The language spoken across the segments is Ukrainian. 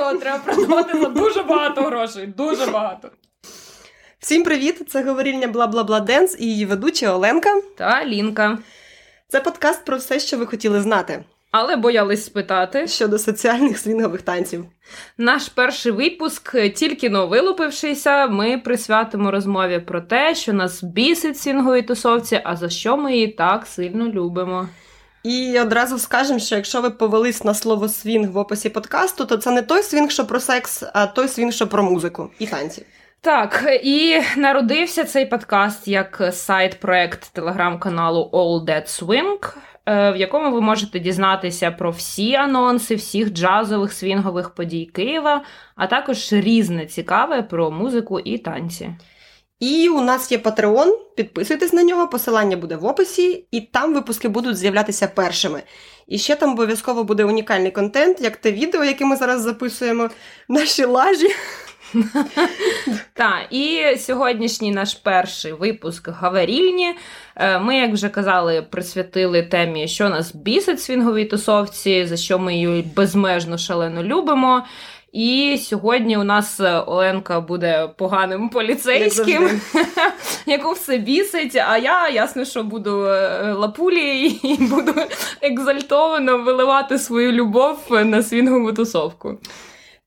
відео треба продавати за дуже багато грошей. Дуже багато. Всім привіт! Це говорільня бла бла бла Денс і її ведуча Оленка та Лінка. Це подкаст про все, що ви хотіли знати. Але боялись спитати щодо соціальних свінгових танців. Наш перший випуск, тільки но вилупившися, ми присвятимо розмові про те, що нас бісить свінговій тусовці, а за що ми її так сильно любимо. І одразу скажемо, що якщо ви повелись на слово свінг в описі подкасту, то це не той свінг, що про секс, а той свінг, що про музику і танці. Так, і народився цей подкаст як side-проект телеграм-каналу All That Swing, е, в якому ви можете дізнатися про всі анонси всіх джазових свінгових подій Києва, а також різне цікаве про музику і танці. І у нас є Patreon, підписуйтесь на нього, посилання буде в описі, і там випуски будуть з'являтися першими. І ще там обов'язково буде унікальний контент, як те відео, яке ми зараз записуємо, наші лажі. Так, і сьогоднішній наш перший випуск Гаварільні. Е, ми, як вже казали, присвятили темі, що нас бісить свінговій тусовці, за що ми її безмежно шалено любимо. І сьогодні у нас е, Оленка буде поганим поліцейським, яку все бісить. А я ясно, що буду е, лапулі і буду екзальтовано виливати свою любов на свінгову тусовку.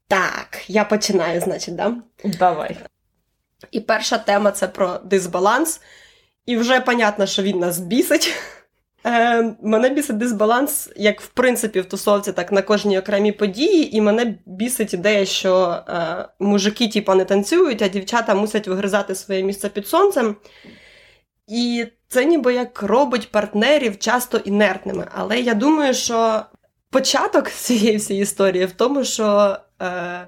Так, я починаю, значить, да? Давай. І перша тема це про дисбаланс. І вже понятно, що він нас бісить. Е, Мене бісить дисбаланс, як в принципі в тусовці, так на кожній окремій події. І мене бісить ідея, що е, мужики типу, не танцюють, а дівчата мусять вигризати своє місце під сонцем. І це ніби як робить партнерів часто інертними. Але я думаю, що початок цієї всієї історії в тому, що е,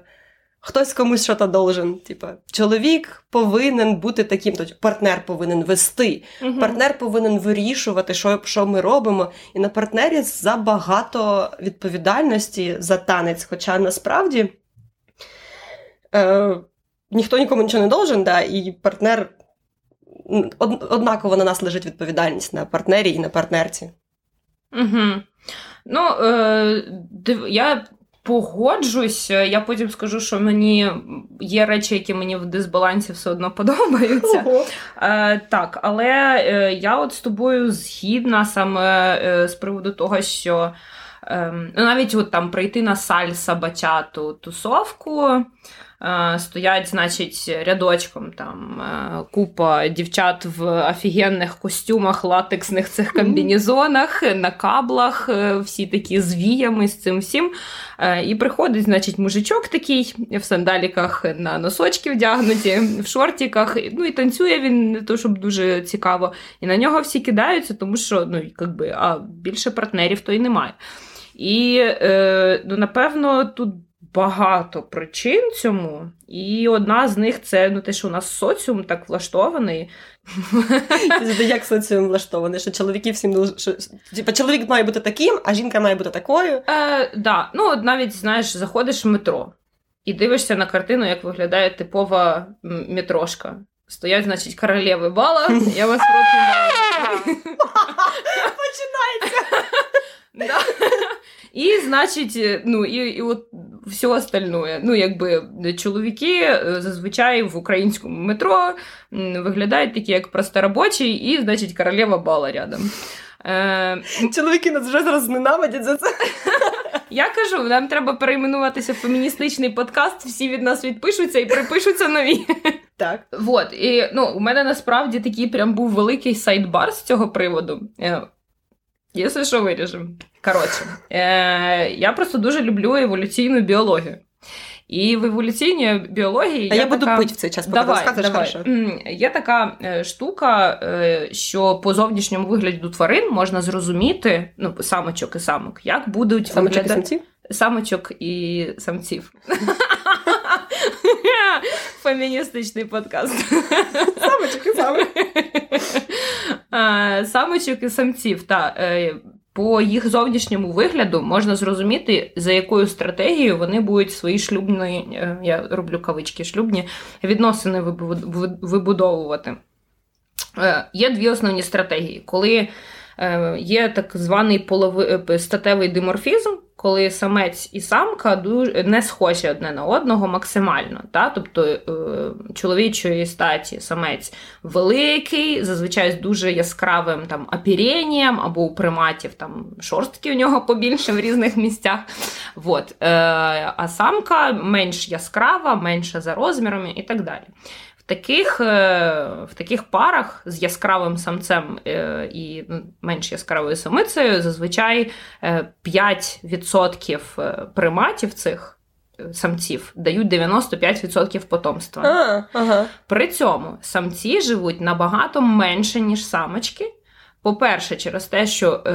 хтось комусь щось должен. Типа, чоловік повинен бути таким, тобто партнер повинен вести, угу. партнер повинен вирішувати, що що ми робимо. І на партнері забагато відповідальності за танець. Хоча насправді е, ніхто нікому нічого не должен, да, і партнер. Однаково на нас лежить відповідальність на партнері і на партнерці. Угу. Ну, е, я погоджусь. Я потім скажу, що мені є речі, які мені в дисбалансі все одно подобаються. Е, Так, але е, я от з тобою згідна саме е, з приводу того, що е, навіть от там прийти на сальса бачату тусовку. Е, стоять, значить, рядочком там е, купа дівчат в офігенних костюмах, латексних цих комбінезонах, на каблах, е, всі такі з віями, з цим всім. І приходить, значить, мужичок такий в сандаліках на носочки вдягнуті, в шортиках. Ну і танцює він не то, щоб дуже цікаво. І на нього всі кидаються, тому що ну, якби, а більше партнерів то й немає. І ну, напевно тут багато причин цьому, і одна з них це ну, те, що у нас соціум так влаштований. Як соціум влаштований? Що чоловіки всім що, типу, чоловік має бути таким, а жінка має бути такою. Е, да. Ну, навіть знаєш, заходиш в метро і дивишся на картину, як виглядає типова метрошка. Стоять, значить, королеви бала. Я вас проти Починається. І, значить, ну, і і от все остальное. Ну, якби чоловіки е, зазвичай в українському метро виглядають такі, як просторобочі, і, значить, королева бала рядом. Е... Чоловіки нас вже зараз ненавидять за це. Я кажу, нам треба перейменуватися в феміністичний подкаст, всі від нас відпишуться і припишуться нові. Так. Вот. І ну, у мене насправді такий прям був великий сайдбар з цього приводу. Якщо що виріжемо. Коротше, е, я просто дуже люблю еволюційну біологію. І в еволюційній біології. А я, я буду така... пити в цей час, поки давай, давай. Є така е, штука, е, що по зовнішньому вигляду тварин можна зрозуміти, ну, самочок і самок, як будуть самочок виглядати... і самців? Самочок і самців. Феміністичний подкаст. Самочок і самок. Самочок і самців, так. Е, по їх зовнішньому вигляду можна зрозуміти, за якою стратегією вони будуть свої шлюбні, е, я роблю кавички, шлюбні відносини вибудовувати. Е, є дві основні стратегії. Коли є так званий полови... статевий диморфізм, коли самець і самка не схожі одне на одного максимально. Та? Тобто е, чоловічої статі самець великий, зазвичай з дуже яскравим там апіренням або у приматів там шорстки у нього побільше в різних місцях. Вот. Е, А самка менш яскрава, менша за розмірами і так далі таких е, в таких парах з яскравим самцем е, і ну, менш яскравою самицею зазвичай 5% е, приматів цих. Самців дають 95% потомства. А, ага. При цьому самці живуть набагато менше, ніж самочки. По-перше, через те, що е,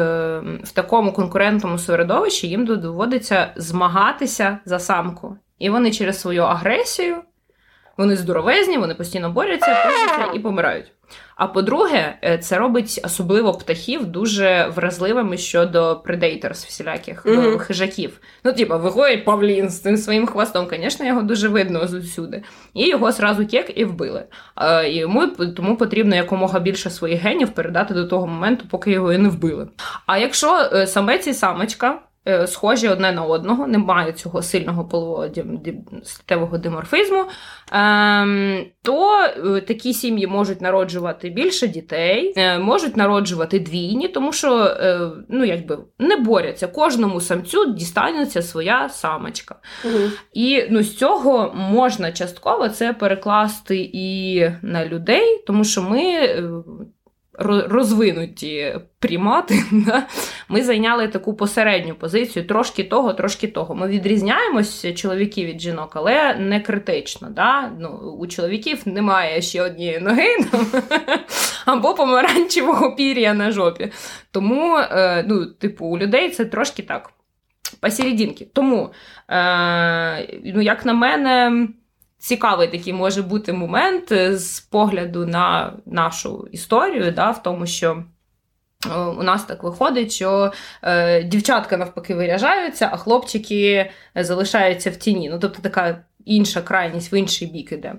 в такому конкурентному середовищі їм доводиться змагатися за самку. І вони через свою агресію вони здоровезні, вони постійно борються, і помирають. А по-друге, е, це робить особливо птахів дуже вразливими щодо предейтерс всіляких mm-hmm. хижаків. Ну, типа, виходить Павлін з цим своїм хвостом, звісно, його дуже видно зусюди. І його зразу кек і вбили. А, і йому тому потрібно якомога більше своїх генів передати до того моменту, поки його і не вбили. А якщо е, самець і самочка. Е, схожі одне на одного, немає цього сильного полового статевого диморфізму, ем, то е, такі сім'ї можуть народжувати більше дітей, е, можуть народжувати двійні, тому що ну, якби не борються. Кожному самцю дістанеться своя самочка. Угу. І ну, з цього можна частково це перекласти і на людей, тому що ми розвинуті примати, да, ми зайняли таку посередню позицію, трошки того, трошки того. Ми відрізняємось чоловіків від жінок, але не критично. Да? Ну, У чоловіків немає ще однієї ноги там, або помаранчевого пір'я на жопі. Тому, е, ну, типу, у людей це трошки так. Посерединки. Тому, е, ну, як на мене, цікавий такий може бути момент е, з погляду на нашу історію, да, в тому, що. Е, у нас так виходить, що е, дівчатка навпаки виряжаються, а хлопчики залишаються в тіні. Ну, тобто така інша крайність в інший бік іде.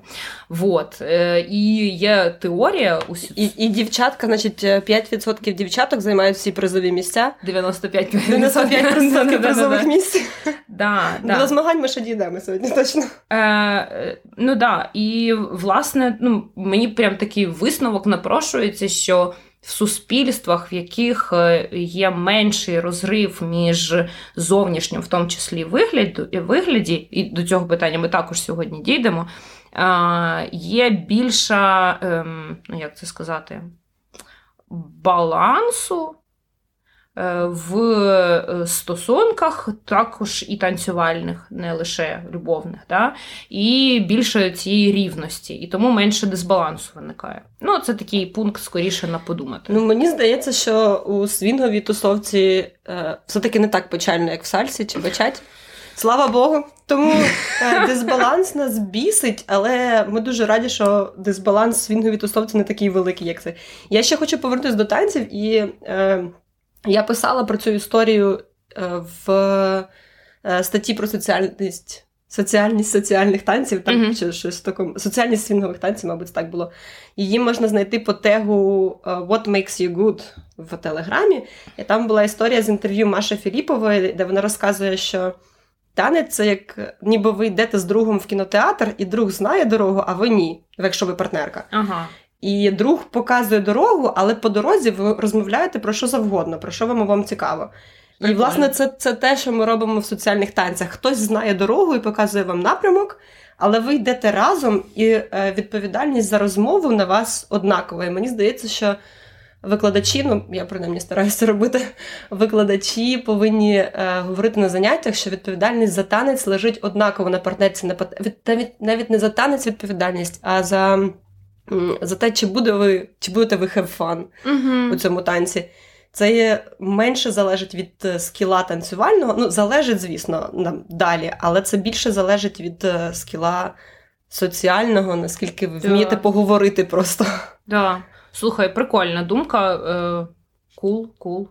Вот. Е, І є теорія. І і дівчатка, значить, 5% дівчаток займають всі призові місця. 95% 95% призових місць. Да, да. До змагань ми ще дійдемо сьогодні, точно. Е, Ну да. І, власне, ну, мені прям такий висновок напрошується, що в суспільствах, в яких е, є менший розрив між зовнішнім, в тому числі вигляді, вигляді, і до цього питання ми також сьогодні дійдемо. Є більша, ем, ну як це сказати, балансу Е, в е, стосунках, також і танцювальних, не лише любовних, да? і більше цієї рівності, і тому менше дисбалансу виникає. Ну, це такий пункт скоріше на подумати. Ну, Мені здається, що у свінговій тусовці е, все-таки не так печально, як в сальсі чи бачать. Слава Богу. Тому е, дисбаланс нас бісить, але ми дуже раді, що дисбаланс в свінговій тусовці не такий великий, як це. Я ще хочу повернутися до танців і. Е, я писала про цю історію е, в е, статті про соціальність. Соціальність соціальних танців, там uh-huh. чи щось в такому соціальність свінгових танців, мабуть, так було. Її можна знайти по тегу е, What Makes You Good в Телеграмі. І там була історія з інтерв'ю Маші Філіпової, де вона розказує, що танець це як ніби ви йдете з другом в кінотеатр, і друг знає дорогу, а ви ні, якщо ви партнерка. Ага. І друг показує дорогу, але по дорозі ви розмовляєте про що завгодно, про що вам вам цікаво. І, власне, це це те, що ми робимо в соціальних танцях. Хтось знає дорогу і показує вам напрямок, але ви йдете разом, і е, відповідальність за розмову на вас однакова. І мені здається, що викладачі, ну я принаймні стараюся робити, викладачі повинні е, говорити на заняттях, що відповідальність за танець лежить однаково на партнерці, на навіть навіть не за танець відповідальність, а за за те, чи буде ви, чи будете ви have fun uh-huh. у цьому танці. Це є менше залежить від е, скіла танцювального. Ну, залежить, звісно, далі, але це більше залежить від е, скіла соціального, наскільки ви вмієте да. поговорити просто. Да. Слухай, прикольна думка. Кул, uh, кул. Cool,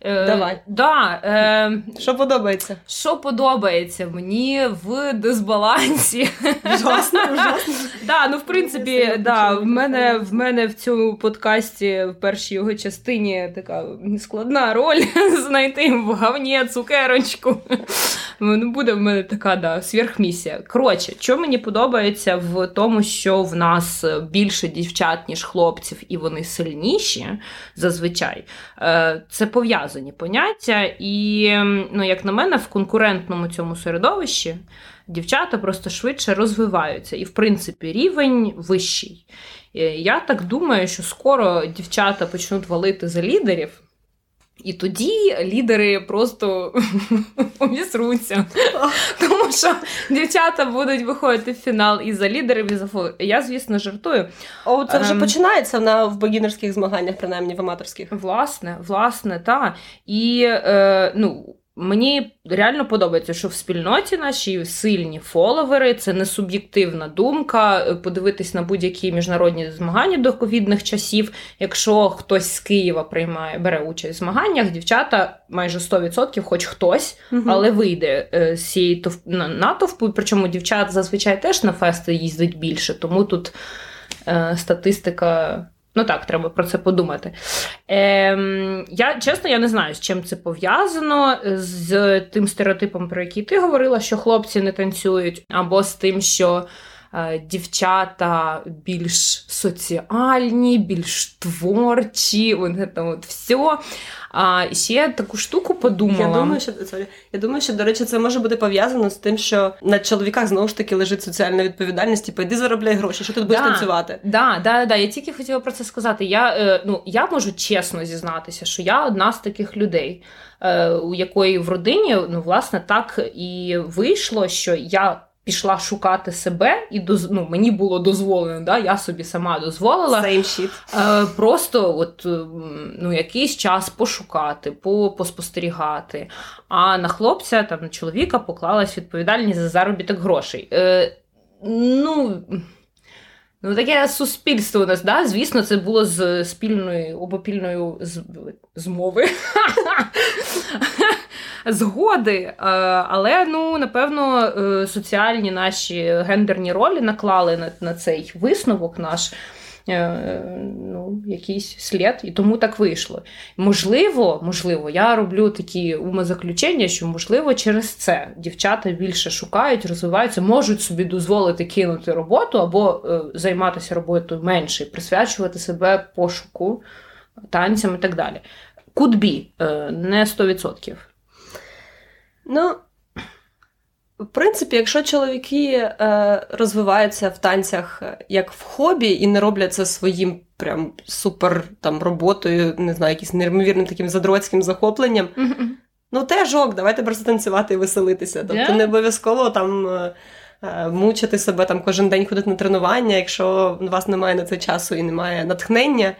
Е, Давай. Да, е, Що подобається? Що подобається мені в дисбалансі? Ужасно, ужасно. Да, ну в принципі, да, в мене в мене в цьому подкасті в першій його частині така складна роль знайти в говні цукерочку. Ну, Буде в мене така да, сверхмісія. Коротше, що мені подобається в тому, що в нас більше дівчат, ніж хлопців, і вони сильніші зазвичай. Е, це пов'язані поняття. І, ну, як на мене, в конкурентному цьому середовищі дівчата просто швидше розвиваються. І, в принципі, рівень вищий. Е, я так думаю, що скоро дівчата почнуть валити за лідерів. І тоді лідери просто обісруться. Тому що дівчата будуть виходити в фінал і за лідерів, і за фу. Я, звісно, жартую. О, це вже ем... починається на в богінерських змаганнях, принаймні в аматорських. Власне, власне, так. І е, ну. Мені реально подобається, що в спільноті нашій сильні фоловери, це не суб'єктивна думка. Подивитись на будь-які міжнародні змагання до ковідних часів. Якщо хтось з Києва приймає, бере участь в змаганнях, дівчата майже 100%, хоч хтось, угу. але вийде е, з цієї натовпу. Причому дівчат зазвичай теж на фести їздить більше, тому тут е, статистика. Ну так, треба про це подумати. Ем, Я чесно, я не знаю, з чим це пов'язано, з тим стереотипом, про який ти говорила, що хлопці не танцюють, або з тим, що дівчата більш соціальні, більш творчі, вони там от все. А ще таку штуку подумала. Я думаю, що sorry, я думаю, що до речі, це може бути пов'язано з тим, що на чоловіках знову ж таки лежить соціальна відповідальність, типу, йди заробляй гроші, що ти будеш да, танцювати. Да, да, да. Я тільки хотіла про це сказати. Я е, ну я можу чесно зізнатися, що я одна з таких людей, е, у якої в родині ну власне так і вийшло, що я пішла шукати себе, і доз... ну, мені було дозволено, да, я собі сама дозволила Same shit. Е, просто от, ну, якийсь час пошукати, по, поспостерігати. А на хлопця, там, на чоловіка поклалась відповідальність за заробіток грошей. Е, Ну, Ну, таке суспільство у нас, да? звісно, це було з спільної обопільної змови. Згоди, е, але ну напевно е, соціальні наші гендерні ролі наклали на, на цей висновок наш. Е, ну, якийсь слід, і тому так вийшло. Можливо, можливо, я роблю такі умозаключення, що, можливо, через це дівчата більше шукають, розвиваються, можуть собі дозволити кинути роботу або е, займатися роботою менше, присвячувати себе пошуку, танцям і так далі. Could be, е, не 100%. Ну, в принципі, якщо чоловіки е, розвиваються в танцях е, як в хобі і не роблять це своїм прям супер там роботою, не знаю, якимось неймовірним таким задроцьким захопленням, mm-hmm. ну теж ок, давайте просто танцювати і веселитися. Тобто yeah. не обов'язково там е, е, мучити себе там кожен день ходити на тренування, якщо у вас немає на це часу і немає натхнення,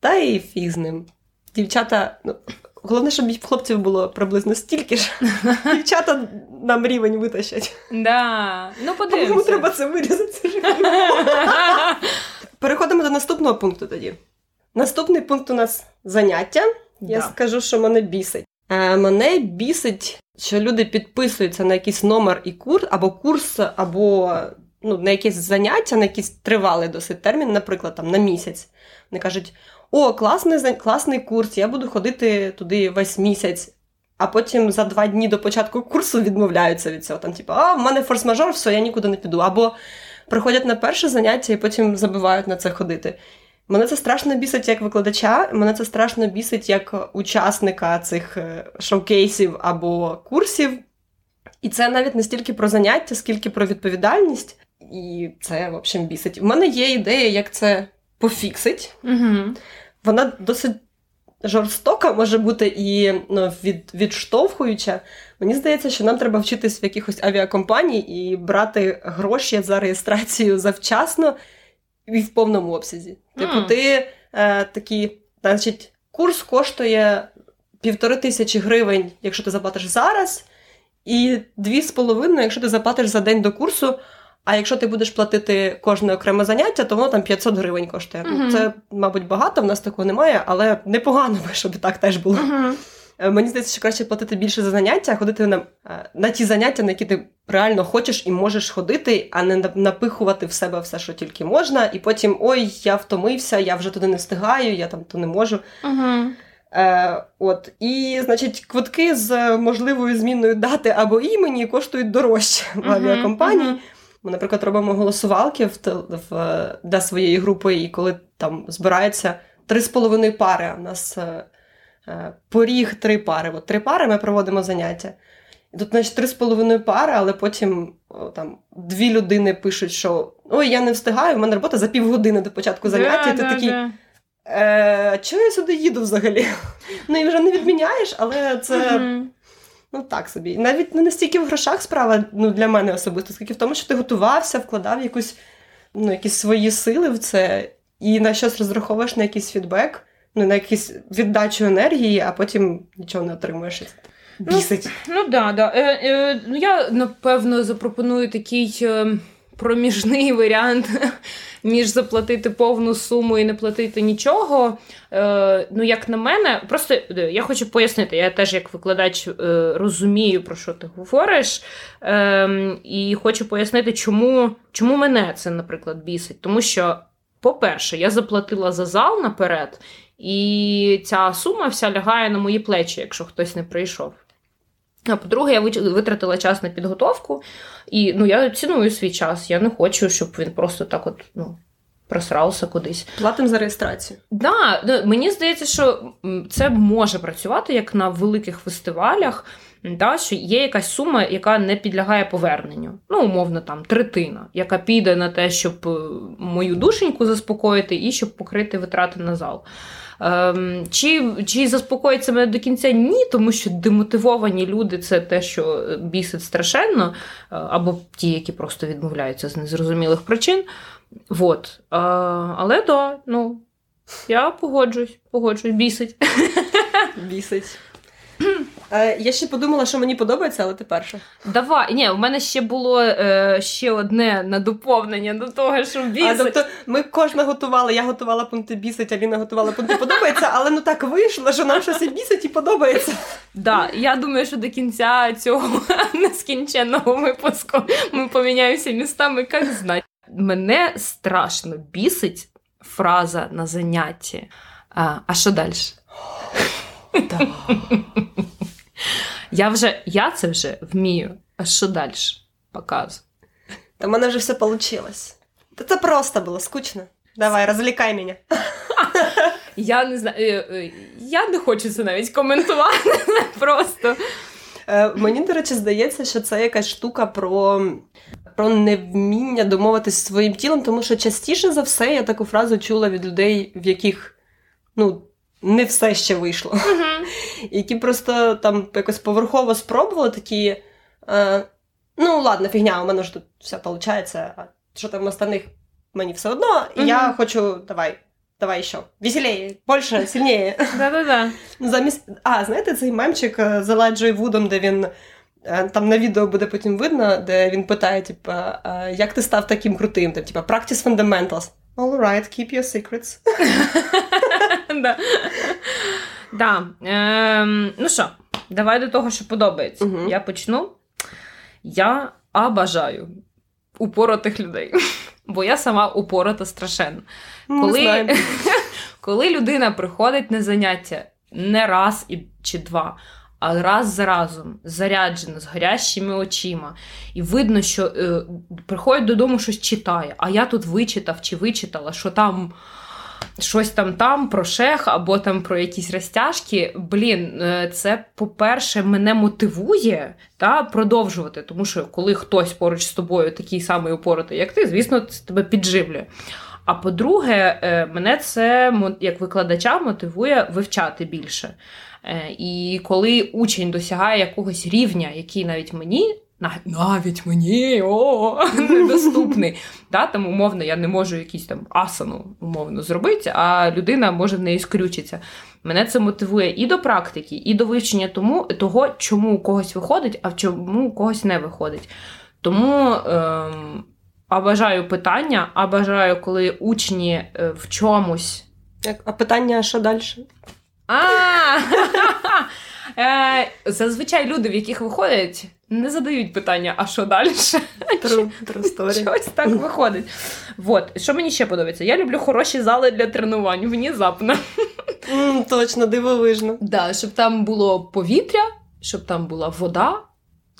та і фіг з ним. Дівчата, ну, Головне, щоб хлопців було приблизно стільки ж. Дівчата нам рівень витащать. Да. Ну, подивимося. Кому треба це вирізати? Переходимо до наступного пункту тоді. Наступний пункт у нас заняття. Я да. скажу, що мене бісить. Е, Мене бісить, що люди підписуються на якийсь номер і курс, або курс, або ну, на якесь заняття, на якийсь тривалий досить термін, наприклад, там на місяць. Вони кажуть: о, класний класний курс, я буду ходити туди весь місяць. А потім за два дні до початку курсу відмовляються від цього. Там, типу, а в мене форс-мажор, все, я нікуди не піду. Або приходять на перше заняття і потім забивають на це ходити. Мене це страшно бісить як викладача, мене це страшно бісить як учасника цих е, шоукейсів або курсів. І це навіть не стільки про заняття, скільки про відповідальність. І це, в общем, бісить. У мене є ідея, як це пофіксить. Угу. Вона досить жорстока може бути і ну, від, відштовхуюча. Мені здається, що нам треба вчитись в якихось авіакомпаній і брати гроші за реєстрацію завчасно і в повному обсязі. Mm. Типу, ти е, такі, значить, курс коштує півтори тисячі гривень, якщо ти заплатиш зараз, і дві з половиною, якщо ти заплатиш за день до курсу. А якщо ти будеш платити кожне окреме заняття, то воно там 500 гривень коштує. Uh-huh. Це, мабуть, багато, в нас такого немає, але непогано, щоб так теж було. Uh-huh. Мені здається, що краще платити більше за заняття, а ходити на е, на ті заняття, на які ти реально хочеш і можеш ходити, а не напихувати в себе все, що тільки можна, і потім ой, я втомився, я вже туди не встигаю, я там то не можу. Е, от. І, значить, квитки з можливою зміною дати або імені коштують дорожче в авіакомпанії. Ми, наприклад, робимо голосувалки в, в, для своєї групи, і коли там збирається три з половиною пари. У нас е, е, поріг три пари. От три пари ми проводимо заняття. І тут, значить, три з половиною пари, але потім о, там дві людини пишуть, що ой, я не встигаю, в мене робота за півгодини до початку заняття. Yeah, ти yeah, такий. Yeah. Е, Чого я сюди їду взагалі? Ну і вже не відміняєш, але це mm-hmm. Ну так собі. Навіть не настільки в грошах справа ну, для мене особисто, скільки в тому, що ти готувався, вкладав якусь, ну, якісь свої сили в це, і на щось розраховуєш на якийсь фідбек, ну, на якусь віддачу енергії, а потім нічого не отримуєш. Ну, бісить. Ну, ну да, да. Е, е, ну, Я напевно запропоную такий. Е проміжний варіант між заплатити повну суму і не платити нічого. Е, Ну, як на мене, просто е, я хочу пояснити, я теж як викладач е, розумію, про що ти говориш, е, і хочу пояснити, чому, чому мене це, наприклад, бісить. Тому що. По-перше, я заплатила за зал наперед, і ця сума вся лягає на мої плечі, якщо хтось не прийшов. А по-друге, я витратила час на підготовку, і ну, я ціную свій час. Я не хочу, щоб він просто так от ну, просрався кудись. Платимо за реєстрацію. Да, мені здається, що це може працювати як на великих фестивалях, да, що є якась сума, яка не підлягає поверненню. Ну, умовно, там третина, яка піде на те, щоб е, мою душеньку заспокоїти і щоб покрити витрати на зал. Ем, чи чи заспокоїться мене до кінця? Ні, тому що демотивовані люди це те, що бісить страшенно, е, або ті, які просто відмовляються з незрозумілих причин. Вот. А, Але да, ну, я погоджуюсь, погоджуюсь, бісить. Бісить. Е, я ще подумала, що мені подобається, але ти перша. Давай, ні, у мене ще було е, ще одне на доповнення до того, що бісить. А, тобто ми кожна готувала, я готувала пункти бісить, а Аліна готувала пункти подобається, але ну так вийшло, що нам щось і бісить і подобається. Да, я думаю, що до кінця цього нескінченного випуску ми поміняємося містами, як знати. Мене страшно бісить фраза на занятті. А, а що далі? Я вже, я це вже вмію. А що далі? Показую. Та в мене вже все вийшло. Та це просто було скучно. Давай, розвлікай мене. Я не знаю, е, е, я не хочу це навіть коментувати. Просто. Е, мені, до речі, здається, що це якась штука про про невміння домовитися своїм тілом, тому що частіше за все я таку фразу чула від людей, в яких ну, не все ще вийшло. Uh-huh. Які просто там якось поверхово спробували такі. Е, Ну, ладно, фігня, у мене ж тут все виходить, а що там остальних мені все одно, і uh-huh. я хочу, давай. Давай ще. Веселее, більше, сильніше. Да-да-да. Замість... А, знаєте, цей мемчик е, з Елайджою Вудом, де він е, там на відео буде потім видно, де він питає, типу, як ти став таким крутим? Там, типу, practice fundamentals. All right, keep your secrets. да. да. Ем, ну що, давай до того, що подобається. Я почну. Я обажаю упоротих людей. Бо я сама упорота страшенно. Коли коли людина приходить на заняття не раз і, чи два, а раз за разом заряджена, з горящими очима. І видно, що е, приходить додому щось читає, а я тут вичитав чи вичитала, що там щось там там про шех або там про якісь розтяжки. Блін, е, це, по-перше, мене мотивує та, продовжувати. Тому що коли хтось поруч з тобою такий самий упоротий, як ти, звісно, це тебе підживлює. А по-друге, е, мене це як викладача мотивує вивчати більше. Е, і коли учень досягає якогось рівня, який навіть мені. Навіть мені о, недоступний. Да, там, умовно, я не можу якісь там асану умовно зробити, а людина може в неї скрючитися. Мене це мотивує і до практики, і до вивчення тому, того, чому у когось виходить, а чому у когось не виходить. Тому ем, а бажаю питання, а бажаю, коли учні е, в чомусь. А питання, що далі? А, Е, Зазвичай люди, в яких виходять, не задають питання, а що далі? True, true story. Чогось так виходить. Вот. Що мені ще подобається? Я люблю хороші зали для тренувань, внезапно. М, точно, дивовижно. Да, щоб там було повітря, щоб там була вода.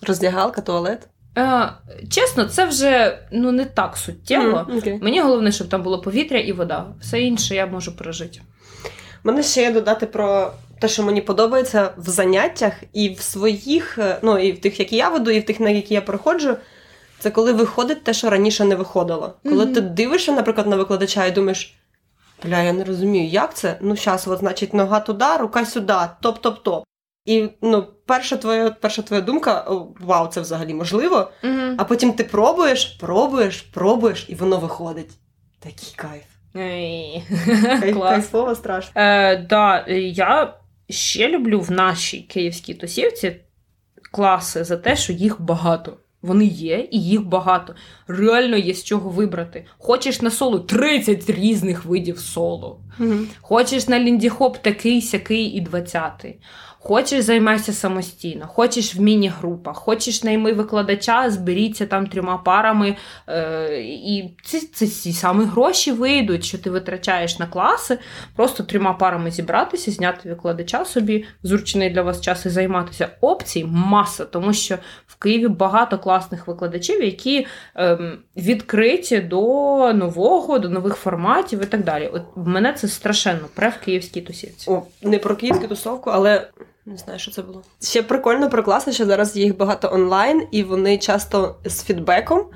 Роздягалка, туалет. Е, чесно, це вже ну, не так суттєво. М, окей. Мені головне, щоб там було повітря і вода. Все інше я можу прожити. Мене ще є додати про те, що мені подобається в заняттях і в своїх, е, ну і в тих, які я веду, і в тих, на які я проходжу. Це коли виходить те, що раніше не виходило. Коли Мгм. ти дивишся, наприклад, на викладача і думаєш, бля, я не розумію, як це? Ну, зараз, от, значить, нога туди, рука сюди, топ-топ-топ. І ну, перша твоя, перша твоя думка, вау, це взагалі можливо. Угу. А потім ти пробуєш, пробуєш, пробуєш, і воно виходить. Такий кайф. Кайфово страшно. Е, да, я ще люблю в нашій київській тусівці класи за те, що їх багато. Вони є, і їх багато. Реально є з чого вибрати. Хочеш на соло 30 різних видів соло. Хочеш на ліндіхоп такий, сякий і 20-й. Хочеш займайся самостійно, хочеш в міні-групах, хочеш найми викладача, зберіться там трьома парами. Е, і ці, ці, ці самі гроші вийдуть, що ти витрачаєш на класи, просто трьома парами зібратися, зняти викладача собі, зручний для вас час і займатися. Опцій маса, тому що в Києві багато класних викладачів, які ем, відкриті до нового, до нових форматів і так далі. От мене це страшенно пре в київській тусівці. О, не про київську тусовку, але не знаю, що це було. Ще прикольно про класи, що зараз їх багато онлайн, і вони часто з фідбеком,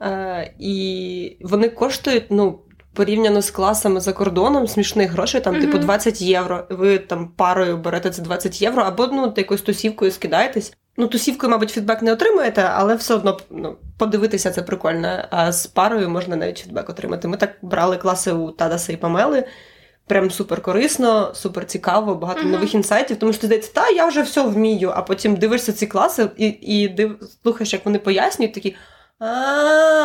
е, і вони коштують, ну. Порівняно з класами за кордоном смішних грошей, там, Мгм. типу, 20 євро. Ви там парою берете ці 20 євро, або ну, якоюсь тусівкою скидаєтесь. Ну, тусівкою, мабуть, фідбек не отримаєте, але все одно ну, подивитися це прикольно. А з парою можна навіть фідбек отримати. Ми так брали класи у Тадаса і Памели. Прям супер корисно, супер цікаво, багато Мгм. нових інсайтів, тому що ти здається, та я вже все вмію, а потім дивишся ці класи і, і див, слухаєш, як вони пояснюють, такі. А,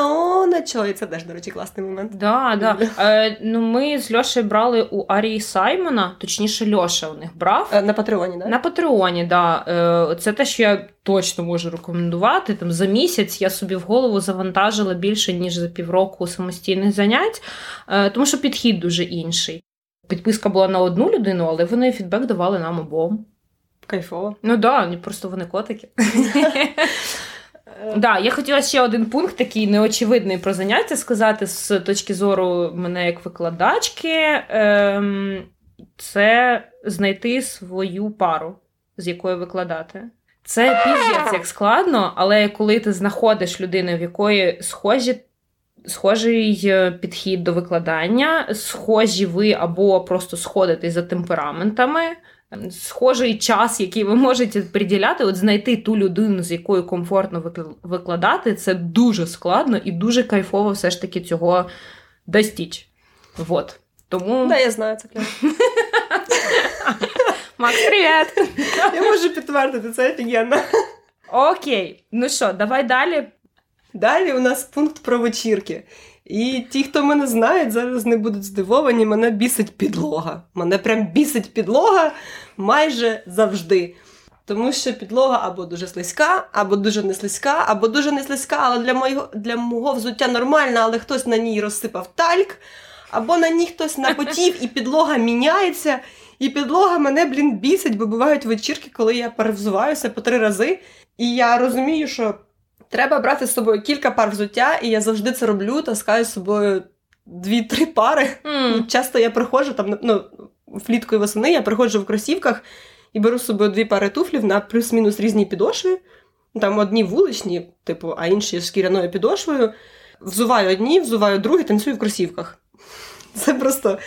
о, на чого? І це теж, до речі, класний момент. Да, да. Е, ну, ми з Льошею брали у Арії Саймона, точніше, Льоша у них брав. Е, На Патреоні, да? На Патреоні, да. Е, Це те, що я точно можу рекомендувати. Там за місяць я собі в голову завантажила більше, ніж за півроку самостійних занять, е, тому що підхід дуже інший. Підписка була на одну людину, але вони фідбек давали нам обом. Кайфово. Ну да, ні, просто вони котики. Да, я хотіла ще один пункт, такий неочевидний про заняття сказати з точки зору мене як викладачки. Ем, це знайти свою пару, з якою викладати. Це піздець як складно, але коли ти знаходиш людину, в якої схожі. Схожий е, підхід до викладання, схожі ви або просто сходитесь за темпераментами, схожий час, який ви можете приділяти, от знайти ту людину, з якою комфортно викладати, це дуже складно і дуже кайфово все ж таки цього достіч. Вот. Тому Да, я знаю це кльово. Макс, привіт! Я можу підтвердити, це офігенно. Окей, ну що, давай далі. Далі у нас пункт про вечірки. І ті, хто мене знають, зараз не будуть здивовані, мене бісить підлога. Мене прям бісить підлога майже завжди. Тому що підлога або дуже слизька, або дуже не слизька, або дуже не слизька, але для мого, для мого взуття нормальна, але хтось на ній розсипав тальк, або на ній хтось напотів, і підлога міняється. І підлога мене, блін, бісить, бо бувають вечірки, коли я перевзуваюся по три рази. І я розумію, що треба брати з собою кілька пар взуття, і я завжди це роблю, таскаю з собою дві-три пари. М, Часто я приходжу там, ну, влітку і восени я приходжу в кросівках і беру з собою дві пари туфлів на плюс-мінус різні підошви. Там одні вуличні, типу, а інші з шкіряною підошвою. Взуваю одні, взуваю другі, танцюю в кросівках. Це просто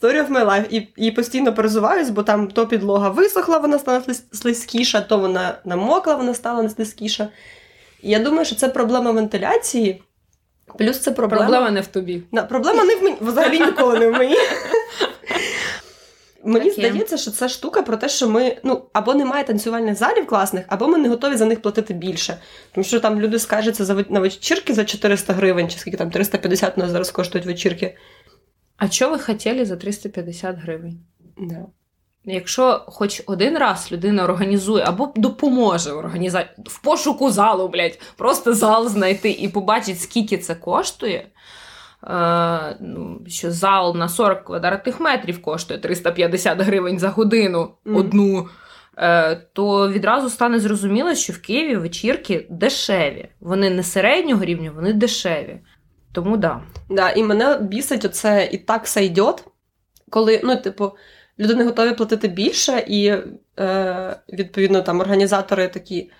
story of my life. І, і постійно перезуваюсь, бо там то підлога висохла, вона стала слизькіша, то вона намокла, вона стала слизькіша. Я думаю, що це проблема вентиляції. Плюс це проблема. Проблема не в тобі. На, проблема не в мені, взагалі ніколи не в мені. Мені Таке. здається, що це штука про те, що ми ну або немає танцювальних залів класних, або ми не готові за них платити більше. Тому що там люди скаржаться за на вечірки за 400 гривень, чи скільки там 350 у нас зараз коштують вечірки. А що ви хотіли за 350 гривень? Да. Якщо хоч один раз людина організує або допоможе організати в пошуку залу, блядь, просто зал знайти і побачить, скільки це коштує. Е, ну, Що зал на 40 квадратних метрів коштує 350 гривень за годину mm. одну, е, то відразу стане зрозуміло, що в Києві вечірки дешеві. Вони не середнього рівня, вони дешеві. Тому да. Да, І мене бісить оце и так сойдёт, коли, ну, типу, люди не готові платити більше, і е, відповідно там організатори такі.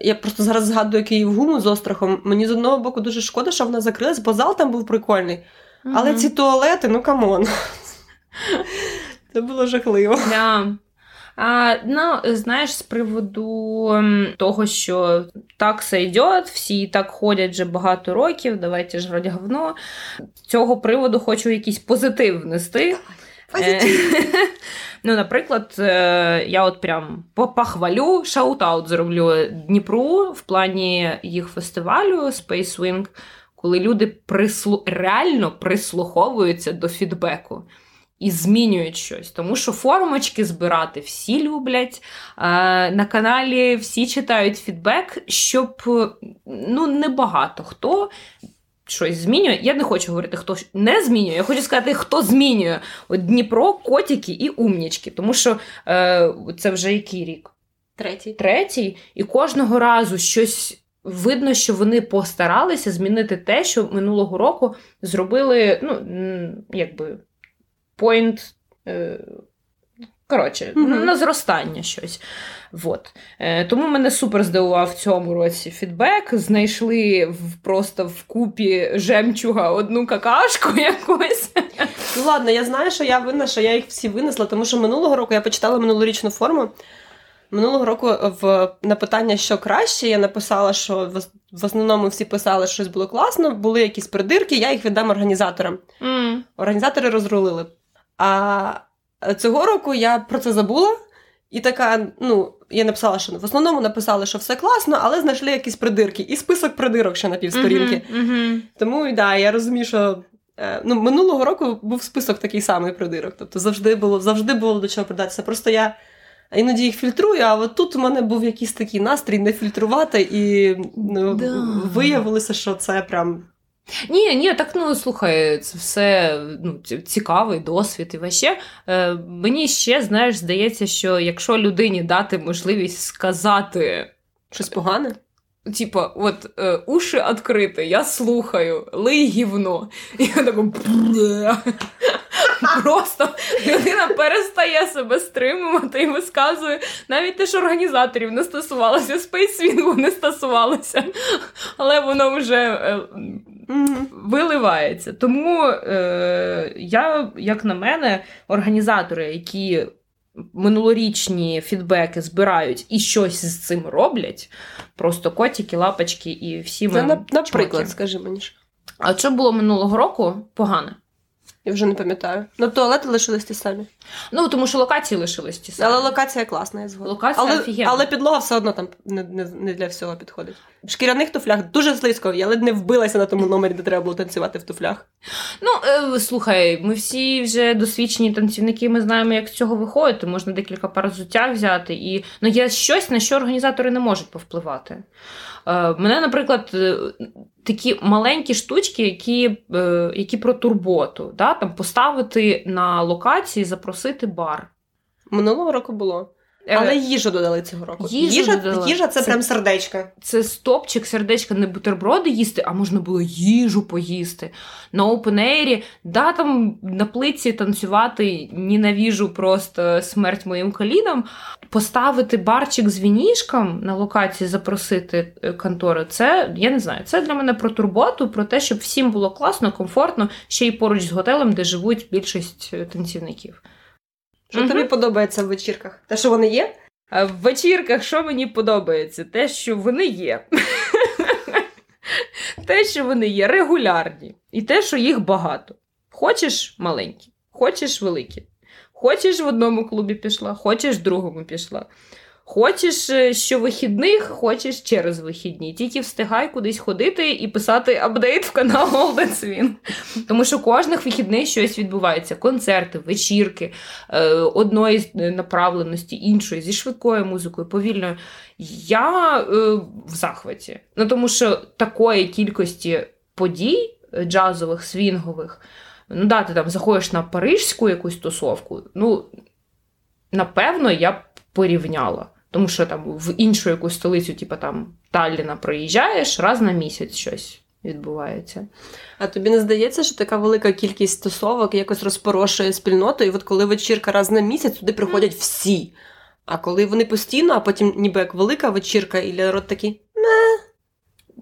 Я просто зараз згадую Київ гуму з острахом. Мені з одного боку дуже шкода, що вона закрилась, бо зал там був прикольний. Mm-hmm. Але ці туалети, ну come on. Це було жахливо. Yeah. А, Ну, знаєш, з приводу того, що так все йде, всі так ходять вже багато років, давайте ж раді говно. З цього приводу хочу якийсь позитив внести. Позитив. Ну, наприклад, е, я от прям похвалю, shout-out зроблю Дніпру в плані їх фестивалю Space Swing, коли люди прислу... реально прислуховуються до фідбеку. І змінюють щось, тому що формочки збирати всі люблять. На каналі всі читають фідбек, щоб ну, небагато хто щось змінює. Я не хочу говорити, хто не змінює. Я хочу сказати, хто змінює От Дніпро, котики і умнічки. Тому що е, це вже який рік? Третій. Третій. І кожного разу щось. Видно, що вони постаралися змінити те, що минулого року зробили, ну, якби point е, Коротше, mm-hmm. на зростання щось. Вот. Е, Тому мене супер здивував в цьому році фідбек. Знайшли в, просто в купі жемчуга одну какашку якусь. Ну ладно, я знаю, що я винна, що я їх всі винесла, тому що минулого року я почитала минулорічну форму. Минулого року в на питання, що краще, я написала, що в, в основному всі писали, що щось було класно, були якісь придирки, я їх віддам організаторам. Mm. Організатори розрулили. А Цього року я про це забула, і така, ну, я написала, що в основному написали, що все класно, але знайшли якісь придирки. І список придирок ще на півсторінки. Uh-huh, uh-huh. Тому да, я розумію, що е, ну, минулого року був список такий самий придирок. Тобто завжди було завжди було до чого придатися. Просто я іноді їх фільтрую, а от тут у мене був якийсь такий настрій не фільтрувати, і ну, да. виявилося, що це прям ні, ні, так ну слухай, це все ну, цікавий досвід і ваще. Е, Мені ще, знаєш, здається, що якщо людині дати можливість сказати щось погане. Типа, от е, уші відкриті, я слухаю, лий гівно. І я так Просто людина перестає себе стримувати і висказує навіть те, що організаторів не стосувалося, Space Swing у не стосувалося, але воно вже е, виливається. Тому е, я, як на мене, організатори, які минулорічні фідбеки збирають і щось з цим роблять, просто котики, лапочки і всі ми. Це, Наприклад, скажи мені. А що було минулого року погане? Я вже не пам'ятаю. Ну, туалети лишились ті самі. Ну, тому що локації лишились ті самі. Але локація класна, я згодна. Локація але, офігенна. але підлога все одно там не не, не для всього підходить. В шкіряних туфлях дуже слизько, я ледь не вбилася на тому номері, де треба було танцювати в туфлях. Ну, е, слухай, ми всі вже досвідчені танцівники, ми знаємо, як з цього виходити. Можна декілька пар взуття взяти. І ну, є щось, на що організатори не можуть повпливати. Е, Мене, наприклад, е, такі маленькі штучки, які е, які про турботу. Да? Там Поставити на локації, запросити бар. Минулого року було. Е, Але їжу додали цього року. Їжу їжа додали. їжа це, це прям сердечко. Це стопчик, сердечка, не бутерброди їсти, а можна було їжу поїсти. На опенейрі, да, там на плиці танцювати, ненавіжу просто смерть моїм колінам. Поставити барчик з вінішком на локації, запросити е, контори, це я не знаю. Це для мене про турботу, про те, щоб всім було класно, комфортно, ще й поруч з готелем, де живуть більшість е, танцівників. Що угу. тобі подобається в вечірках? Те, що вони є? А В вечірках, що мені подобається? Те, що вони є. Те, що вони є регулярні, і те, що їх багато. Хочеш маленькі, хочеш великі. Хочеш в одному клубі пішла, хочеш в другому пішла. Хочеш е, щовихідних, хочеш через вихідні. Тільки встигай кудись ходити і писати апдейт в канал Golden Swing. Тому що кожних вихідних щось відбувається: концерти, вечірки, е, одної направленості, іншої, зі швидкою музикою, повільною. Я е, в захваті. Ну тому що такої кількості подій джазових, свінгових. Ну, да, ти там заходиш на парижську якусь тусовку. Ну, напевно, я порівняла. Тому що там в іншу якусь столицю, типу там Талліна, проїжджаєш, раз на місяць щось відбувається. А тобі не здається, що така велика кількість стосовок якось розпорошує спільноту, і от коли вечірка раз на місяць, туди приходять всі. А коли вони постійно, а потім ніби як велика вечірка, і народ такий ме.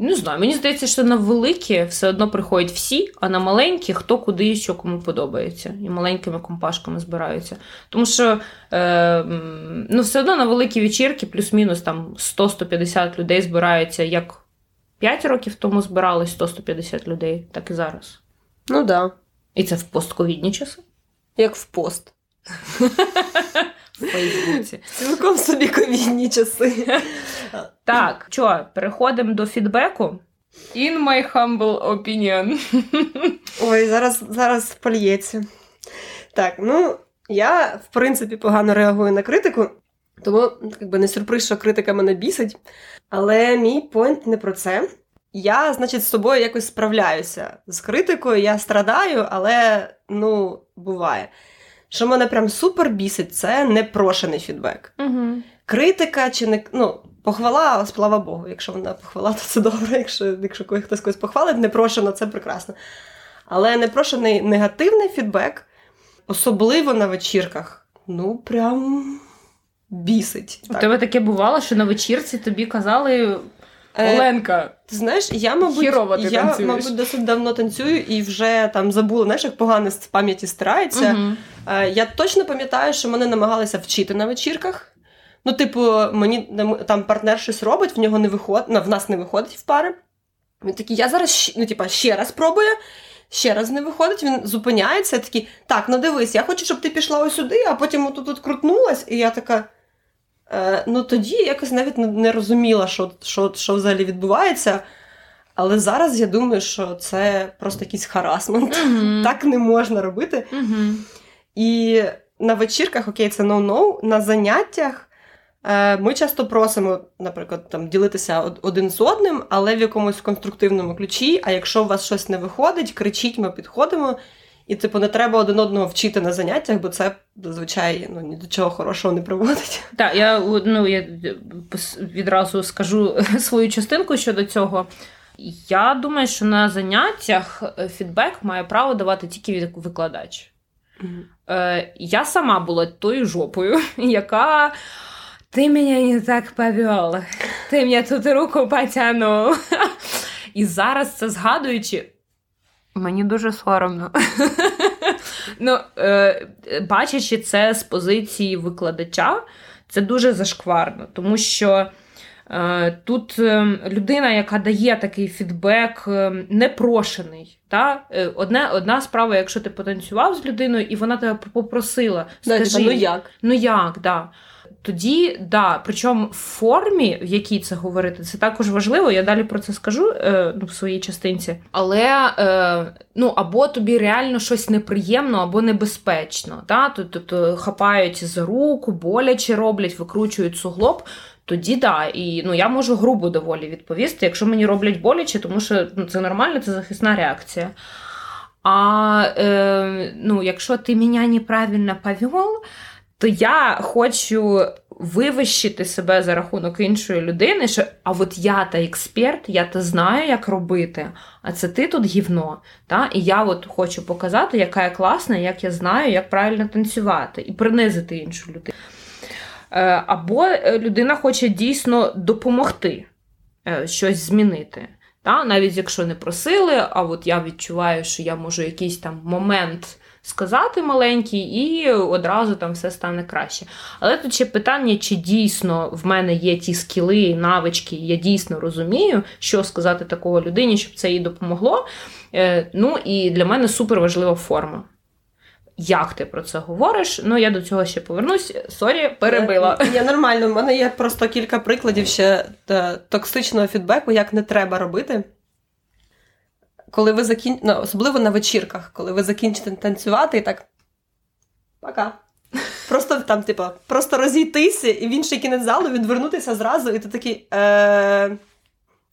Не знаю, мені здається, що на великі все одно приходять всі, а на маленькі хто куди і що кому подобається. І маленькими компашками збираються. Тому що е, ну, все одно на великі вечірки, плюс-мінус там 100-150 людей збирається, як 5 років тому збиралось 100-150 людей, так і зараз. Ну так. Да. І це в постковідні часи. Як в пост. В Фейсбуці. Цілком собі ковідні часи. Так, що, переходимо до фідбеку. In my humble opinion. Ой, зараз зараз польється. Так, ну, я, в принципі, погано реагую на критику, тому якби не сюрприз, що критика мене бісить. Але мій поінт не про це. Я, значить, з собою якось справляюся з критикою, я страдаю, але ну, буває. Що мене прям супер бісить, це непрошений фідбек. Угу. Критика чи не ну, похвала, слава Богу. Якщо вона похвала, то це добре. Якщо якщо хтось когось похвалить, непрошено, це прекрасно. Але непрошений негативний фідбек, особливо на вечірках, ну прям бісить. У тебе таке бувало, що на вечірці тобі казали. Е, Оленка, ти знаєш, я, мабуть, ти я, танцюєш. мабуть, досить давно танцюю і вже там забула, знаєш, як погано з пам'яті стирається. Угу. Я точно пам'ятаю, що мене намагалися вчити на вечірках. Ну, типу, мені там партнер щось робить, в нього не виходить, в нас не виходить в пари. Він такий, я зараз ну, типу, ще раз пробую, ще раз не виходить, він зупиняється, такий, так, ну дивись, я хочу, щоб ти пішла ось сюди, а потім отут -от крутнулась, і я така. Е, ну тоді я якось навіть не розуміла, що, що, що взагалі відбувається. Але зараз я думаю, що це просто якийсь харасмент. Mm-hmm. Так не можна робити. Mm-hmm. І на вечірках, окей, це no-no, на заняттях е, ми часто просимо, наприклад, там ділитися один з одним, але в якомусь конструктивному ключі. А якщо у вас щось не виходить, кричіть, ми підходимо. І, типу, не треба один одного вчити на заняттях, бо це зазвичай ну, ні до чого хорошого не приводить. Так, я ну, я відразу скажу свою частинку щодо цього. Я думаю, що на заняттях фідбек має право давати тільки викладач. Е, Я сама була тою жопою, яка. Ти мене не так повел, ти мене тут руку потягнув. І зараз це згадуючи, мені дуже соромно. ну, е, Бачачи це з позиції викладача, це дуже зашкварно, тому що. Е, тут ем, людина, яка дає такий фідбек, ем, непрошений. Та? Е, одне, Одна справа, якщо ти потанцював з людиною, і вона тебе попросила, скажи, ну як? Ну як, да. Тоді, да, причому в формі, в якій це говорити, це також важливо. Я далі про це скажу е, ну, в своїй частинці. Але е, ну, або тобі реально щось неприємно, або небезпечно. Та? Тобто хапають за руку, боляче роблять, викручують суглоб. Тоді да, і ну я можу грубо доволі відповісти, якщо мені роблять боляче, тому що ну, це нормально, це захисна реакція. А е, ну, якщо ти мене неправильно повел, то я хочу вивищити себе за рахунок іншої людини, що а от я та експерт, я та знаю, як робити, а це ти тут гівно. Та? І я от хочу показати, яка я класна, як я знаю, як правильно танцювати, і принизити іншу людину. Е, або е, людина хоче дійсно допомогти е, щось змінити. Та? Навіть якщо не просили, а от я відчуваю, що я можу якийсь там момент сказати маленький, і одразу там все стане краще. Але тут ще питання, чи дійсно в мене є ті скіли, навички, я дійсно розумію, що сказати такого людині, щоб це їй допомогло. Ну і для мене супер важлива форма. як ти про це говориш. Ну, я до цього ще повернусь. Sorry, перебила. Я нормально. У мене є просто кілька прикладів ще е, токсичного фідбеку, як не треба робити. Коли ви закін... ну, особливо на вечірках, коли ви закінчите танцювати і так. Пока. Просто там, типу, просто розійтися і в інший кінець залу відвернутися зразу, і ти такий. Е...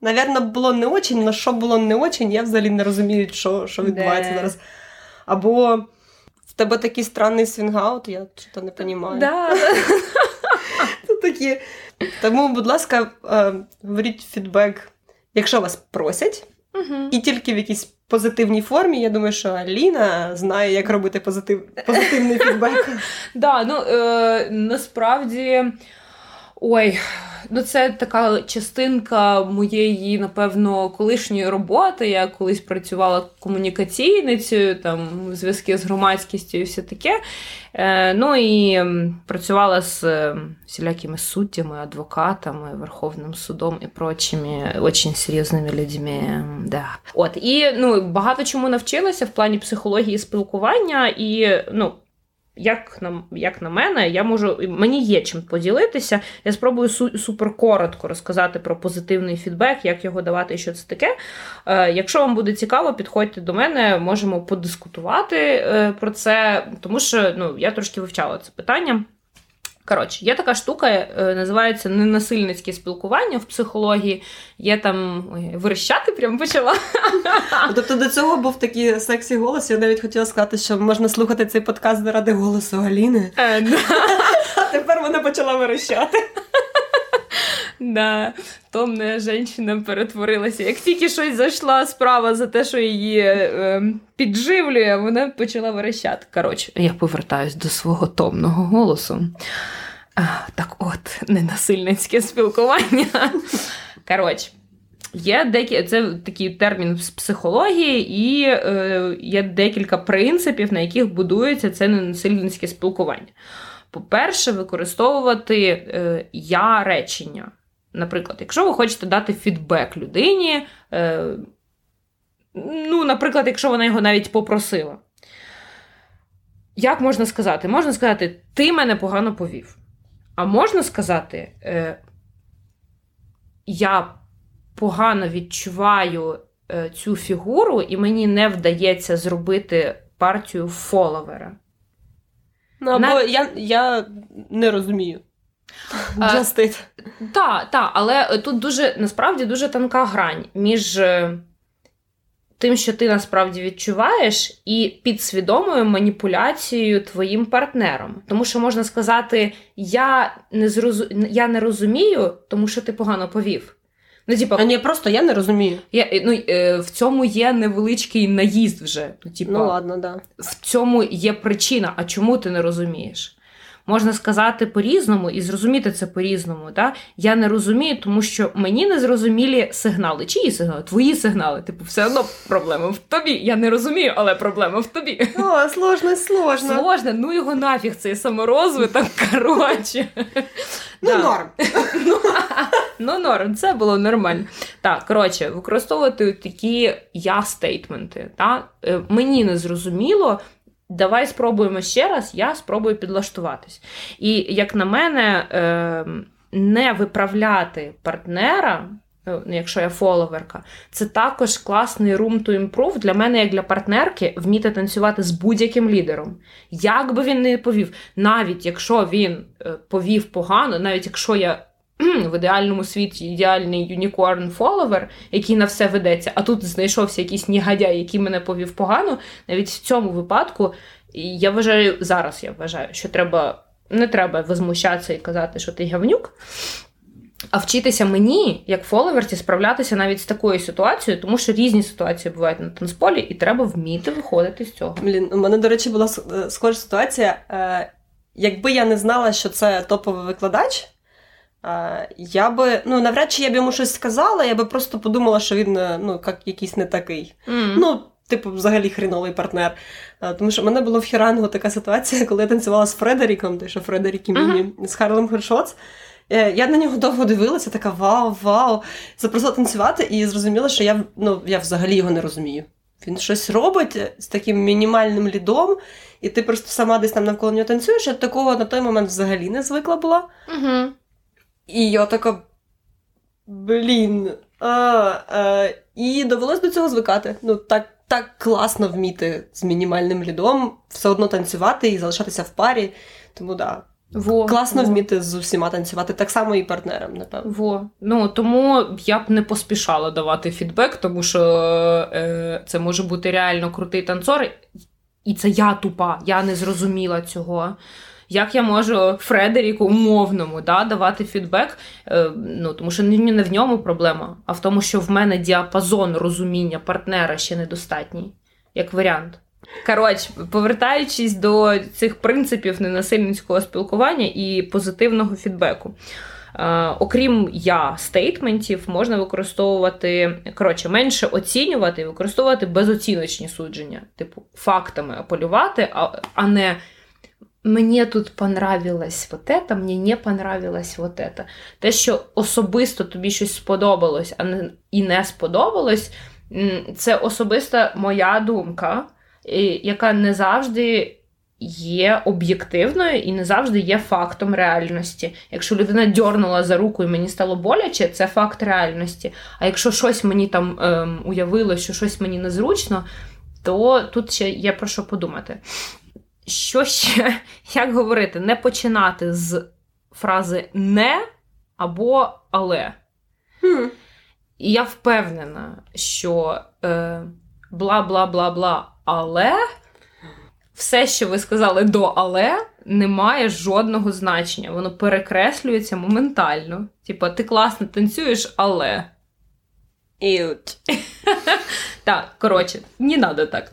Навірно, було не очень, але що було не очень, я взагалі не розумію, що що відбувається зараз. Або в тебе такий странний свінгаут, я що не розумію. Да. Такі. Тому, будь ласка, е, говоріть фідбек, якщо вас просять, Угу. і тільки в якійсь позитивній формі. Я думаю, що Аліна знає, як робити позитив... позитивний фідбек. Да, ну е, насправді. Ой, ну це така частинка моєї, напевно, колишньої роботи. Я колись працювала комунікаційницею, там зв'язки з громадськістю і все таке. Е, ну і працювала з е, всілякими суддями, адвокатами, Верховним судом і прочими очень серйозними людьми. Да. От і ну багато чому навчилася в плані психології спілкування, і ну. Як на, як на мене, я можу мені є чим поділитися. Я спробую су, супер коротко розказати про позитивний фідбек, як його давати і що це таке. Е, якщо вам буде цікаво, підходьте до мене, можемо подискутувати е, про це, тому що ну, я трошки вивчала це питання. Коротше, є така штука, е, називається ненасильницьке спілкування в психології. Є там ой, верещати прям почала. Тобто до цього був такий сексі голос. Я навіть хотіла сказати, що можна слухати цей подкаст заради голосу Аліни. Е. А тепер вона почала верещати. Да, томна жінка перетворилася. Як тільки щось зайшла справа за те, що її е, підживлює, вона почала верещати. Коротше, я повертаюсь до свого томного голосу. А, так от, ненасильницьке спілкування. Коротше. Є декі... Це такий термін з психології, і е, є декілька принципів, на яких будується це ненасильницьке спілкування. По-перше, використовувати е, я речення. Наприклад, якщо ви хочете дати фідбек людині, е, ну, наприклад, якщо вона його навіть попросила. Як можна сказати? Можна сказати, ти мене погано повів. А можна сказати, е, я погано відчуваю е, цю фігуру, і мені не вдається зробити партію фоловера. Ну, або На- я, я не розумію. Just it. Так, так, але тут дуже насправді дуже тонка грань між е, тим, що ти насправді відчуваєш, і підсвідомою маніпуляцією твоїм партнером. Тому що можна сказати, я не зрозу... я не розумію, тому що ти погано повів. Ну, типа, А ні, просто я не розумію. я, ну, е, в цьому є невеличкий наїзд вже. Ну, типа, Ну ладно, да. в цьому є причина, а чому ти не розумієш? Можна сказати по-різному і зрозуміти це по-різному. Да? Я не розумію, тому що мені не зрозумілі сигнали. Чиї сигнали? Твої сигнали. Типу, все одно проблема в тобі. Я не розумію, але проблема в тобі. О, сложно, сложно. Сложно, ну його нафіг цей саморозвиток. Коротше. Ну, норм. Ну, норм, це було нормально. Так, коротше, використовувати такі я-стейтменти. Е, Мені не зрозуміло. Давай спробуємо ще раз, я спробую підлаштуватись. І як на мене, е, не виправляти партнера, е, якщо я фоловерка, це також класний room to improve для мене, як для партнерки, вміти танцювати з будь-яким лідером. Як би він не повів, навіть якщо він е, повів погано, навіть якщо я в ідеальному світі ідеальний юнікорн фоловер, який на все ведеться, а тут знайшовся якийсь негодяй, який мене повів погано, навіть в цьому випадку я вважаю, зараз я вважаю, що треба не треба возмущатися і казати, що ти гавнюк. А вчитися мені, як фоловерці, справлятися навіть з такою ситуацією, тому що різні ситуації бувають на танцполі, і треба вміти виходити з цього. Блін, у мене, до речі, була е, схожа ситуація. Е, Якби я не знала, що це топовий викладач, я би, ну, навряд чи я б йому щось сказала, я би просто подумала, що він е, ну, як якийсь не такий. М. Ну, типу, взагалі хріновий партнер. Тому що в мене була в Херенгу така ситуація, коли я танцювала з Фредеріком, той, що Фредерік і Міні, з Харлем Хершоц. Е, Я на нього довго дивилася, така вау, вау. Запросила танцювати і зрозуміла, що я, ну, я взагалі його не розумію. він щось робить з таким мінімальним лідом, і ти просто сама десь там навколо нього танцюєш. Я такого на той момент взагалі не звикла була. Угу. І я така. Блін. А, а, І довелось до цього звикати. Ну, так так класно вміти з мінімальним лідом, все одно танцювати і залишатися в парі. Тому да. Во, Класно во. вміти з усіма танцювати, так само і партнерам, напевно. Во. Ну тому я б не поспішала давати фідбек, тому що е, це може бути реально крутий танцор, і це я тупа, я не зрозуміла цього. Як я можу Фредеріку умовному да, давати фідбек? Е, ну, Тому що не в ньому проблема, а в тому, що в мене діапазон розуміння партнера ще недостатній, як варіант. Коротше, повертаючись до цих принципів ненасильницького спілкування і позитивного фідбеку. Е, окрім я стейтментів, можна використовувати коротше, менше оцінювати і використовувати безоціночні судження, типу фактами апелювати, а, а не Мені тут понравилось вот это, мені не понравилось вот это. Те, що особисто тобі щось сподобалось, а не і не сподобалось, це особиста моя думка, яка не завжди є об'єктивною і не завжди є фактом реальності. Якщо людина дьорнула за руку і мені стало боляче, це факт реальності. А якщо щось мені там ем, уявилось, що щось мені незручно, то тут ще є про що подумати що ще, як говорити, не починати з фрази не або але. Хм. І я впевнена, що е, бла бла бла бла, але все, що ви сказали до але, не має жодного значення. Воно перекреслюється моментально. Типа, ти класно танцюєш, але. Іут. Так, коротше, не треба так.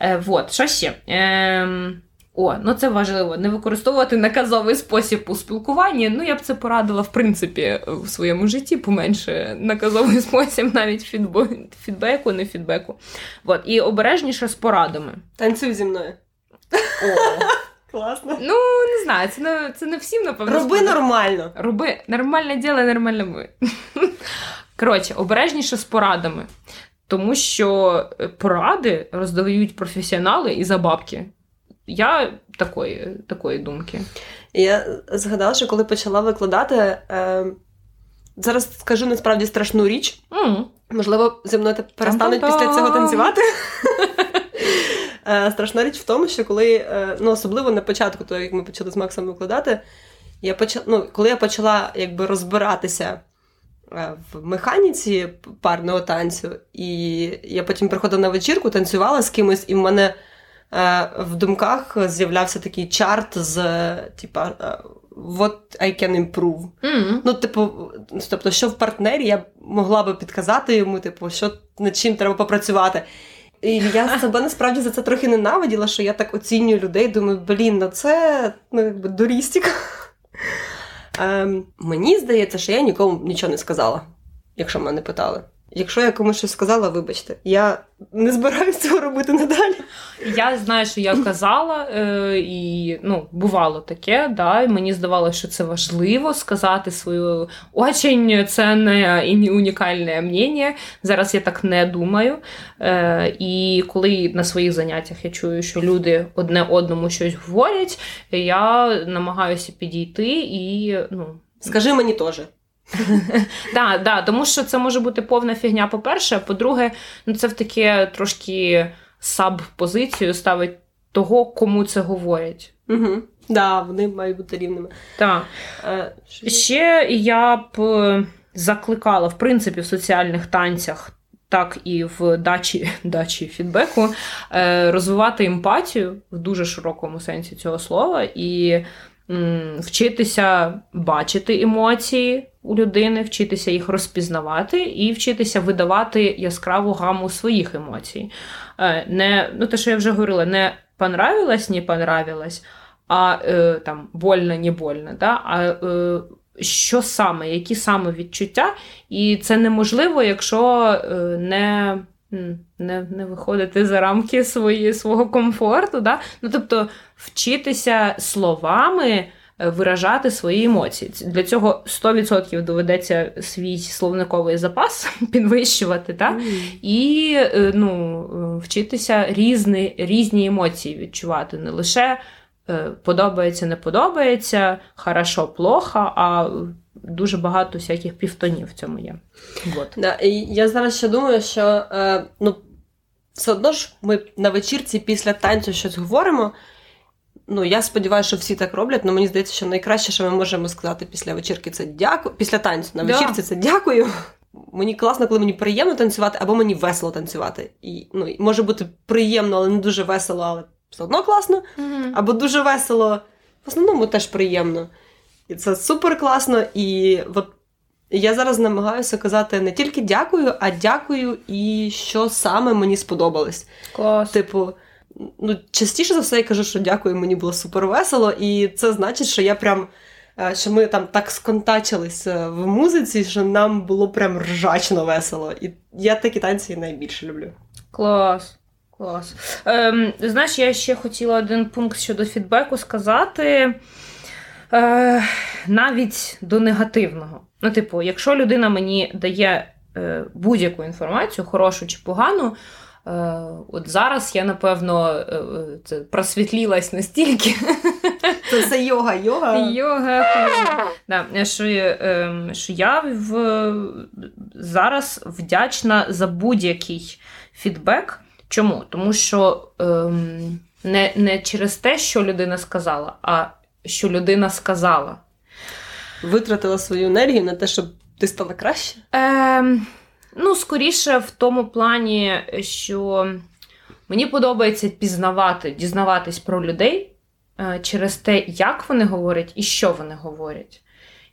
Е, Вот, що ще? Е, о, ну це важливо. Не використовувати наказовий спосіб у спілкуванні. Ну, я б це порадила, в принципі, в своєму житті поменше наказовий спосіб, навіть фідбеку, не фідбеку. От. І обережніше з порадами. Танцюй зі мною. О. Класно. Ну, не знаю, це не це не всім, напевно. Роби сподоб... нормально. Роби нормальне діло, нормально ми. Коротше, обережніше з порадами. Тому що поради роздають професіонали і за бабки. Я такої такої думки. Я згадала, що коли почала викладати, е, зараз скажу насправді страшну річ. Mm. Можливо, зі мною перестануть після цього танцювати. Е, страшна річ в тому, що коли, е, ну особливо на початку, то як ми почали з Максом викладати, я почала, ну, коли я почала якби розбиратися е, в механіці парного танцю, і я потім приходила на вечірку, танцювала з кимось, і в мене. Е, в думках з'являвся такий чарт з типа е, what I can improve. Mm-hmm. Ну, типу, тобто, що в партнері я могла би підказати йому, типу, що над чим треба попрацювати. І я себе насправді за це трохи ненавиділа, що я так оцінюю людей, думаю, блін, ну це ну, якби дурістика. Ем, Мені здається, що я нікому нічого не сказала, якщо мене питали. Якщо я комусь щось сказала, вибачте, я не збираюся цього робити надалі. Я знаю, що я казала, е, і ну, бувало таке, да, і мені здавалося, що це важливо сказати своє очень ценне і унікальне мнення. Зараз я так не думаю. Е, І коли на своїх заняттях я чую, що люди одне одному щось говорять, я намагаюся підійти і ну. Скажи мені теж. Так, да, тому що це може бути повна фігня, по-перше. По-друге, ну це в таке трошки саб-позицію ставить того, кому це говорять. Угу. Да, вони мають бути рівними. Так. Е, Ще я б е, закликала, в принципі, в соціальних танцях, так і в дачі дачі фідбеку, е, розвивати емпатію в дуже широкому сенсі цього слова. і вчитися бачити емоції у людини, вчитися їх розпізнавати і вчитися видавати яскраву гаму своїх емоцій. Е, не, ну те, що я вже говорила, не понравилось, не понравилось, а е, там больно, не больно. Да? А е, що саме, які саме відчуття, і це неможливо, якщо не не не виходити за рамки свої, свого комфорту. Да? Ну, Тобто вчитися словами виражати свої емоції. Для цього 100% доведеться свій словниковий запас підвищувати, та? Mm. і ну, вчитися різні, різні емоції відчувати. Не лише подобається, не подобається, хорошо, плохо, а дуже багато всяких півтонів в цьому є. Вот. Да, і Я зараз ще думаю, що е, ну, все одно ж ми на вечірці після танцю щось говоримо. Ну, я сподіваюся, що всі так роблять, але мені здається, що найкраще, що ми можемо сказати після вечірки, це дякую. Після танцю на вечірці це дякую. Мені класно, коли мені приємно танцювати, або мені весело танцювати. І ну, може бути приємно, але не дуже весело, але все одно класно. Mm-hmm. Або дуже весело, в основному теж приємно. І це супер класно. І от я зараз намагаюся казати не тільки дякую, а дякую і що саме мені сподобалось. Клас. Типу, ну, частіше за все я кажу, що дякую, мені було супер весело, і це значить, що я прям. Е, що ми там так сконтачилися в музиці, що нам було прям ржачно весело. І я такі танці найбільше люблю. Клас. Клас. Ем, Знаєш, я ще хотіла один пункт щодо фідбеку сказати е, навіть до негативного. Ну, типу, якщо людина мені дає е, будь-яку інформацію, хорошу чи погану, от зараз я, напевно, е, це просвітлілась настільки. Це все йога, йога. Йога. Да, що, ем, що я в, зараз вдячна за будь-який фідбек. Чому? Тому що ем, не, не через те, що людина сказала, а що людина сказала. Витратила свою енергію на те, щоб ти стала краще? Е, Ну, скоріше, в тому плані, що мені подобається пізнавати, дізнаватись про людей е, через те, як вони говорять і що вони говорять.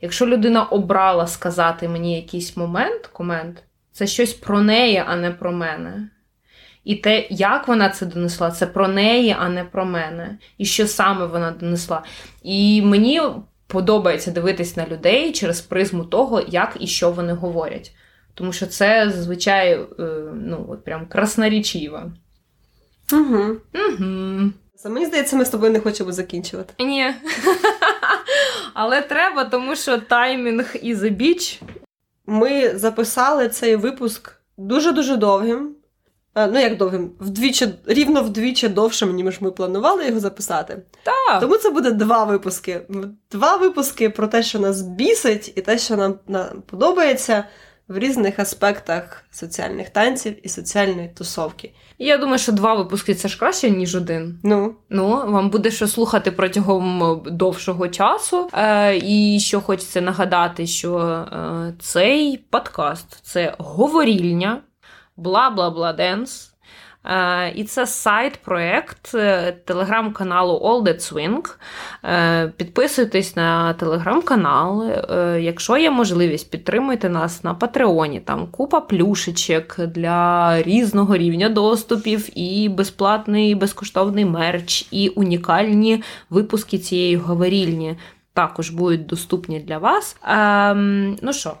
Якщо людина обрала сказати мені якийсь момент, комент, це щось про неї, а не про мене. І те, як вона це донесла, це про неї, а не про мене. І що саме вона донесла. І мені подобається дивитись на людей через призму того, як і що вони говорять. Тому що це зазвичай е, ну, от прям краснорічиво. Угу. Угу. Мені здається, ми з тобою не хочемо закінчувати. Ні. Але треба, тому що таймінг і біч. Ми записали цей випуск дуже-дуже довгим. Е, ну, як довгим, вдвічі, рівно вдвічі довшим, ніж ми планували його записати. Так. Тому це буде два випуски. Два випуски про те, що нас бісить, і те, що нам, нам подобається в різних аспектах соціальних танців і соціальної тусовки. Я думаю, що два випуски це ж краще, ніж один. Ну, Ну, вам буде що слухати протягом довшого часу. Е, І що хочеться нагадати, що е, цей подкаст це говорільня бла бла бла Денс. І це сайт-проект е, телеграм-каналу All That Swing. Е, підписуйтесь на телеграм-канал. Е, якщо є можливість, підтримуйте нас на Патреоні. Там купа плюшечок для різного рівня доступів, і безплатний безкоштовний мерч, і унікальні випуски цієї говорільні також будуть доступні для вас. Ем, ну що?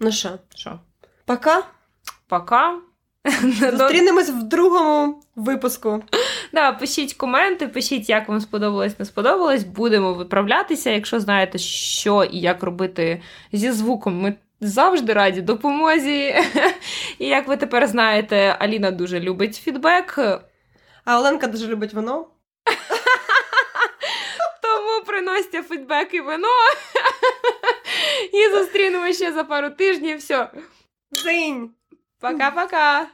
Ну що? Що? Пока. Пока. Зустрінемось в другому випуску. Да, Пишіть коменти, пишіть, як вам сподобалось, не сподобалось. Будемо виправлятися. Якщо знаєте, що і як робити зі звуком, ми завжди раді допомозі. І як ви тепер знаєте, Аліна дуже любить фідбек. А Оленка дуже любить вино. Тому приносьте фідбек і вино. І зустрінемося ще за пару тижнів. Все. Зинь! Пока-пока!